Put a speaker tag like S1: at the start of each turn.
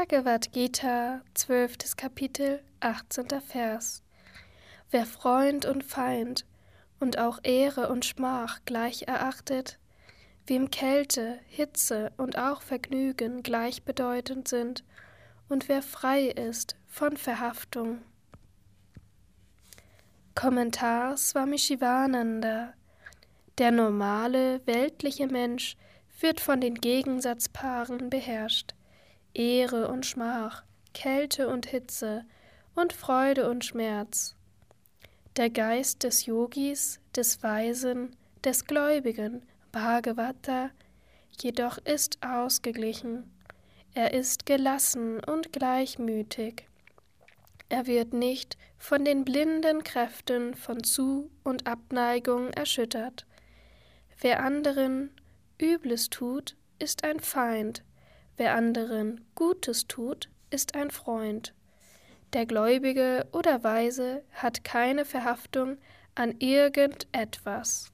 S1: Bhagavad Gita, 12. Kapitel, 18. Vers. Wer Freund und Feind und auch Ehre und Schmach gleich erachtet, wem Kälte, Hitze und auch Vergnügen gleichbedeutend sind, und wer frei ist von Verhaftung. Kommentar Swami Shivananda Der normale, weltliche Mensch wird von den Gegensatzpaaren beherrscht. Ehre und Schmach, Kälte und Hitze und Freude und Schmerz. Der Geist des Yogis, des Weisen, des Gläubigen, Bhagavata, jedoch ist ausgeglichen. Er ist gelassen und gleichmütig. Er wird nicht von den blinden Kräften von Zu- und Abneigung erschüttert. Wer anderen Übles tut, ist ein Feind, Wer anderen Gutes tut, ist ein Freund. Der Gläubige oder Weise hat keine Verhaftung an irgendetwas.